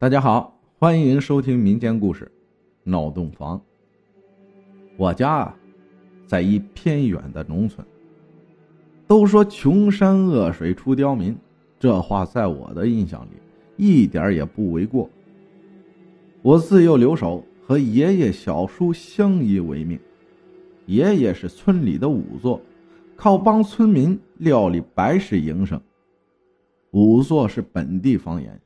大家好，欢迎收听民间故事《闹洞房》。我家啊，在一偏远的农村。都说穷山恶水出刁民，这话在我的印象里一点也不为过。我自幼留守，和爷爷、小叔相依为命。爷爷是村里的仵作，靠帮村民料理白事营生。仵作是本地方言。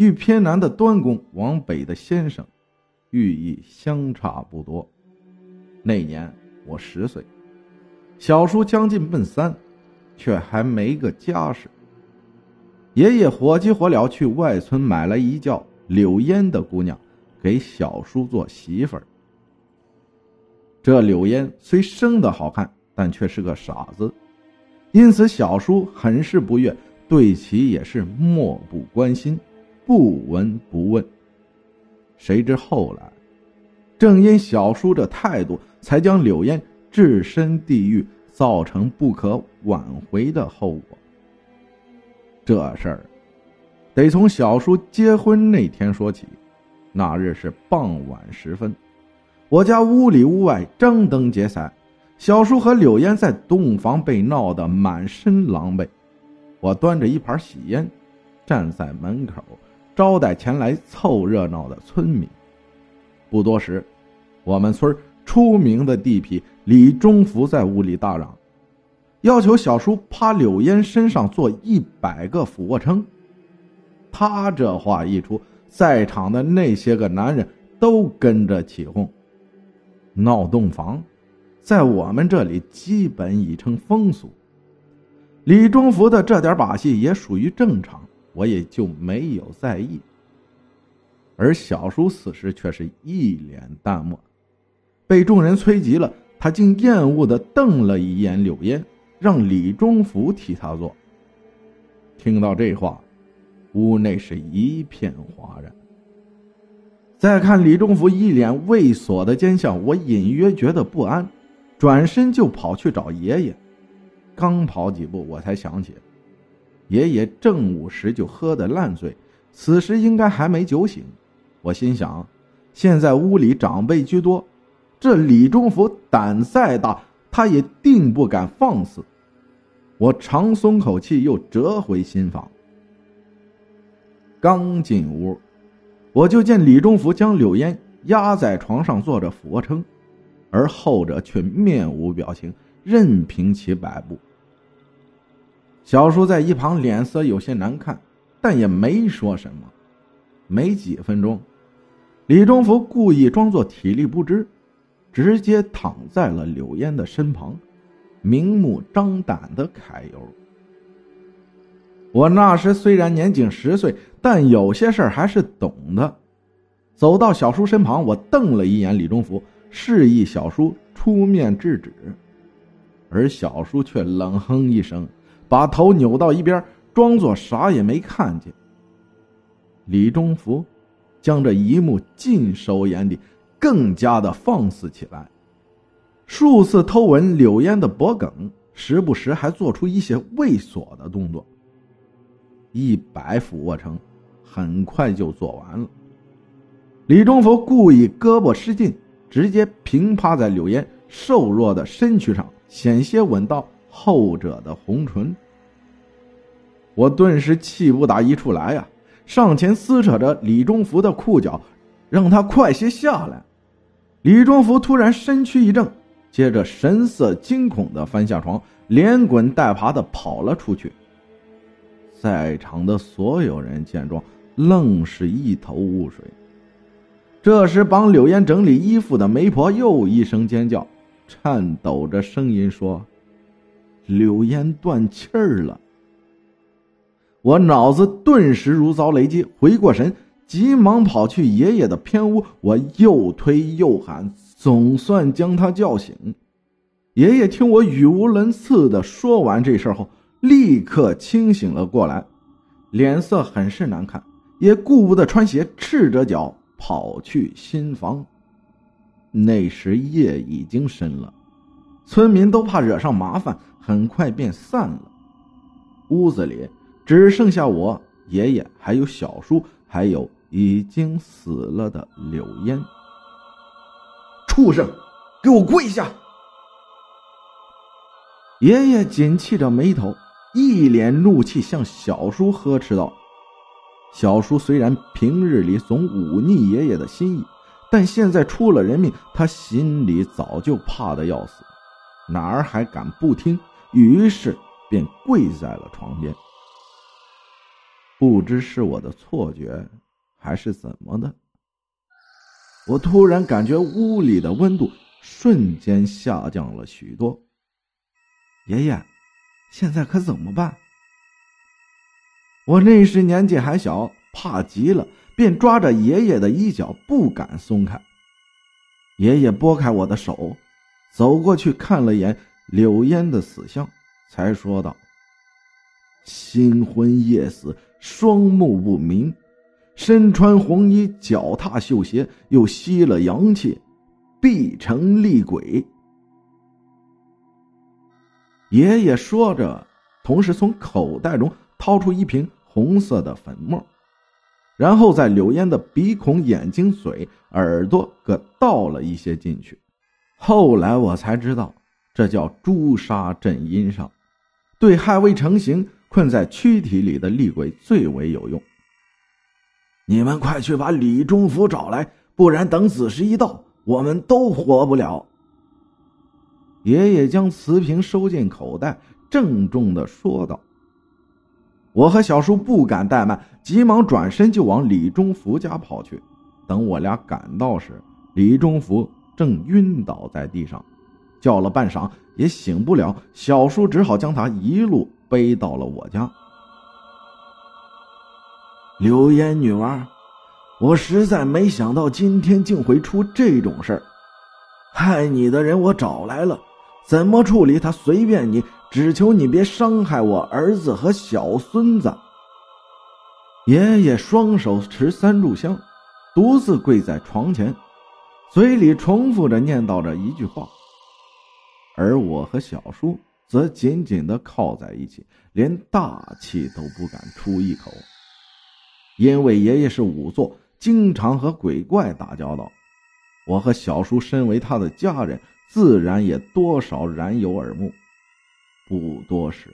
与偏南的端公往北的先生，寓意相差不多。那年我十岁，小叔将近奔三，却还没个家室。爷爷火急火燎去外村买了一叫柳烟的姑娘，给小叔做媳妇儿。这柳烟虽生得好看，但却是个傻子，因此小叔很是不悦，对其也是漠不关心。不闻不问。谁知后来，正因小叔这态度，才将柳烟置身地狱，造成不可挽回的后果。这事儿得从小叔结婚那天说起。那日是傍晚时分，我家屋里屋外张灯结彩，小叔和柳烟在洞房被闹得满身狼狈。我端着一盘喜烟，站在门口。招待前来凑热闹的村民。不多时，我们村出名的地痞李忠福在屋里大嚷，要求小叔趴柳烟身上做一百个俯卧撑。他这话一出，在场的那些个男人都跟着起哄。闹洞房，在我们这里基本已成风俗。李忠福的这点把戏也属于正常。我也就没有在意，而小叔此时却是一脸淡漠，被众人催急了，他竟厌恶的瞪了一眼柳烟，让李忠福替他做。听到这话，屋内是一片哗然。再看李忠福一脸猥琐的奸相，我隐约觉得不安，转身就跑去找爷爷。刚跑几步，我才想起。爷爷正午时就喝得烂醉，此时应该还没酒醒。我心想，现在屋里长辈居多，这李忠福胆再大，他也定不敢放肆。我长松口气，又折回新房。刚进屋，我就见李忠福将柳烟压在床上做着俯卧撑，而后者却面无表情，任凭其摆布。小叔在一旁脸色有些难看，但也没说什么。没几分钟，李忠福故意装作体力不支，直接躺在了柳烟的身旁，明目张胆的揩油。我那时虽然年仅十岁，但有些事儿还是懂的。走到小叔身旁，我瞪了一眼李忠福，示意小叔出面制止，而小叔却冷哼一声。把头扭到一边，装作啥也没看见。李忠福将这一幕尽收眼底，更加的放肆起来，数次偷吻柳烟的脖颈，时不时还做出一些猥琐的动作。一百俯卧撑很快就做完了。李忠福故意胳膊失劲，直接平趴在柳烟瘦弱的身躯上，险些吻到。后者的红唇，我顿时气不打一处来呀！上前撕扯着李忠福的裤脚，让他快些下来。李忠福突然身躯一震，接着神色惊恐的翻下床，连滚带爬的跑了出去。在场的所有人见状，愣是一头雾水。这时，帮柳烟整理衣服的媒婆又一声尖叫，颤抖着声音说。柳烟断气儿了，我脑子顿时如遭雷击，回过神，急忙跑去爷爷的偏屋，我又推又喊，总算将他叫醒。爷爷听我语无伦次的说完这事后，立刻清醒了过来，脸色很是难看，也顾不得穿鞋，赤着脚跑去新房。那时夜已经深了，村民都怕惹上麻烦。很快便散了，屋子里只剩下我、爷爷还有小叔，还有已经死了的柳烟。畜生，给我跪下！爷爷紧气着眉头，一脸怒气，向小叔呵斥道：“小叔虽然平日里总忤逆爷爷的心意，但现在出了人命，他心里早就怕的要死，哪儿还敢不听？于是便跪在了床边。不知是我的错觉，还是怎么的，我突然感觉屋里的温度瞬间下降了许多。爷爷，现在可怎么办？我那时年纪还小，怕极了，便抓着爷爷的衣角，不敢松开。爷爷拨开我的手，走过去看了眼柳烟的死相，才说道：“新婚夜死，双目不明，身穿红衣，脚踏绣鞋，又吸了阳气，必成厉鬼。”爷爷说着，同时从口袋中掏出一瓶红色的粉末，然后在柳烟的鼻孔、眼睛、嘴、耳朵各倒了一些进去。后来我才知道，这叫朱砂镇阴上，对害未成形、困在躯体里的厉鬼最为有用。你们快去把李忠福找来，不然等子时一到，我们都活不了。爷爷将瓷瓶收进口袋，郑重的说道：“我和小叔不敢怠慢，急忙转身就往李忠福家跑去。等我俩赶到时，李忠福正晕倒在地上，叫了半晌也醒不了。小叔只好将他一路背到了我家。柳烟女娃，我实在没想到今天竟会出这种事儿，害你的人我找来了。”怎么处理他随便你，只求你别伤害我儿子和小孙子。爷爷双手持三炷香，独自跪在床前，嘴里重复着念叨着一句话，而我和小叔则紧紧的靠在一起，连大气都不敢出一口，因为爷爷是仵作，经常和鬼怪打交道。我和小叔身为他的家人。自然也多少然有耳目。不多时，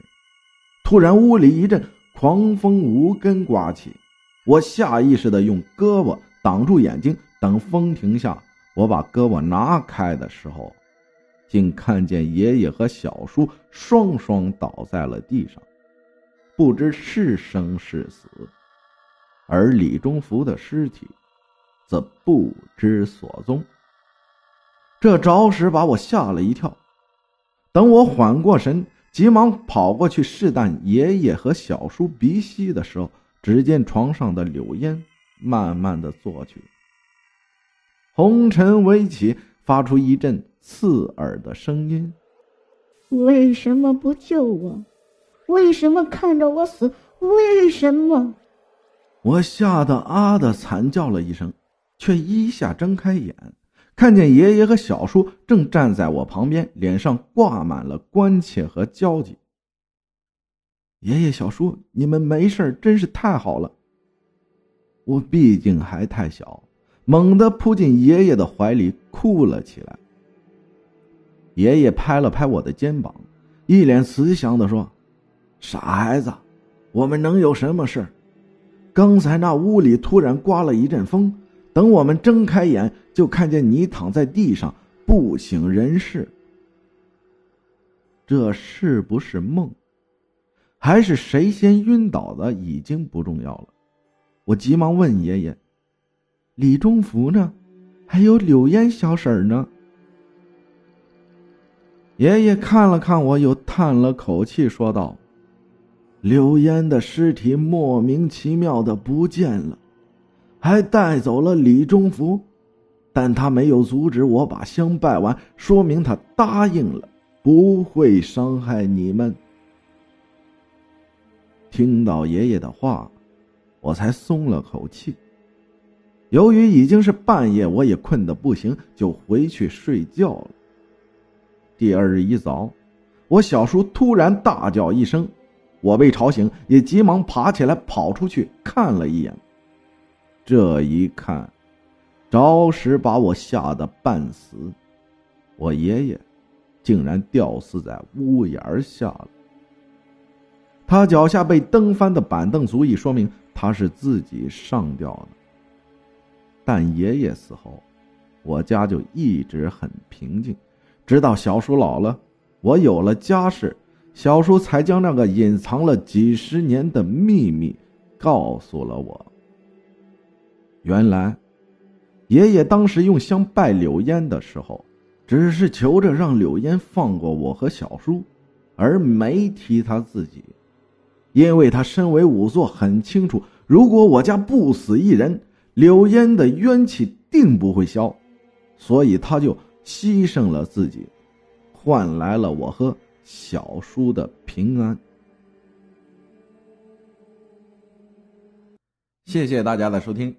突然屋里一阵狂风无根刮起，我下意识的用胳膊挡住眼睛，等风停下。我把胳膊拿开的时候，竟看见爷爷和小叔双双倒在了地上，不知是生是死，而李忠福的尸体则不知所踪。这着实把我吓了一跳。等我缓过神，急忙跑过去试探爷爷和小叔鼻息的时候，只见床上的柳烟慢慢的坐去，红尘微起，发出一阵刺耳的声音：“为什么不救我？为什么看着我死？为什么？”我吓得啊的惨叫了一声，却一下睁开眼。看见爷爷和小叔正站在我旁边，脸上挂满了关切和焦急。爷爷、小叔，你们没事真是太好了。我毕竟还太小，猛地扑进爷爷的怀里，哭了起来。爷爷拍了拍我的肩膀，一脸慈祥的说：“傻孩子，我们能有什么事刚才那屋里突然刮了一阵风。”等我们睁开眼，就看见你躺在地上不省人事。这是不是梦，还是谁先晕倒的，已经不重要了。我急忙问爷爷：“李忠福呢？还有柳烟小婶呢？”爷爷看了看我，又叹了口气，说道：“柳烟的尸体莫名其妙的不见了。”还带走了李忠福，但他没有阻止我把香拜完，说明他答应了，不会伤害你们。听到爷爷的话，我才松了口气。由于已经是半夜，我也困得不行，就回去睡觉了。第二日一早，我小叔突然大叫一声，我被吵醒，也急忙爬起来跑出去看了一眼。这一看，着实把我吓得半死。我爷爷竟然吊死在屋檐下了。他脚下被蹬翻的板凳，足以说明他是自己上吊的。但爷爷死后，我家就一直很平静，直到小叔老了，我有了家室，小叔才将那个隐藏了几十年的秘密告诉了我。原来，爷爷当时用香拜柳烟的时候，只是求着让柳烟放过我和小叔，而没提他自己。因为他身为仵作，很清楚，如果我家不死一人，柳烟的冤气定不会消，所以他就牺牲了自己，换来了我和小叔的平安。谢谢大家的收听。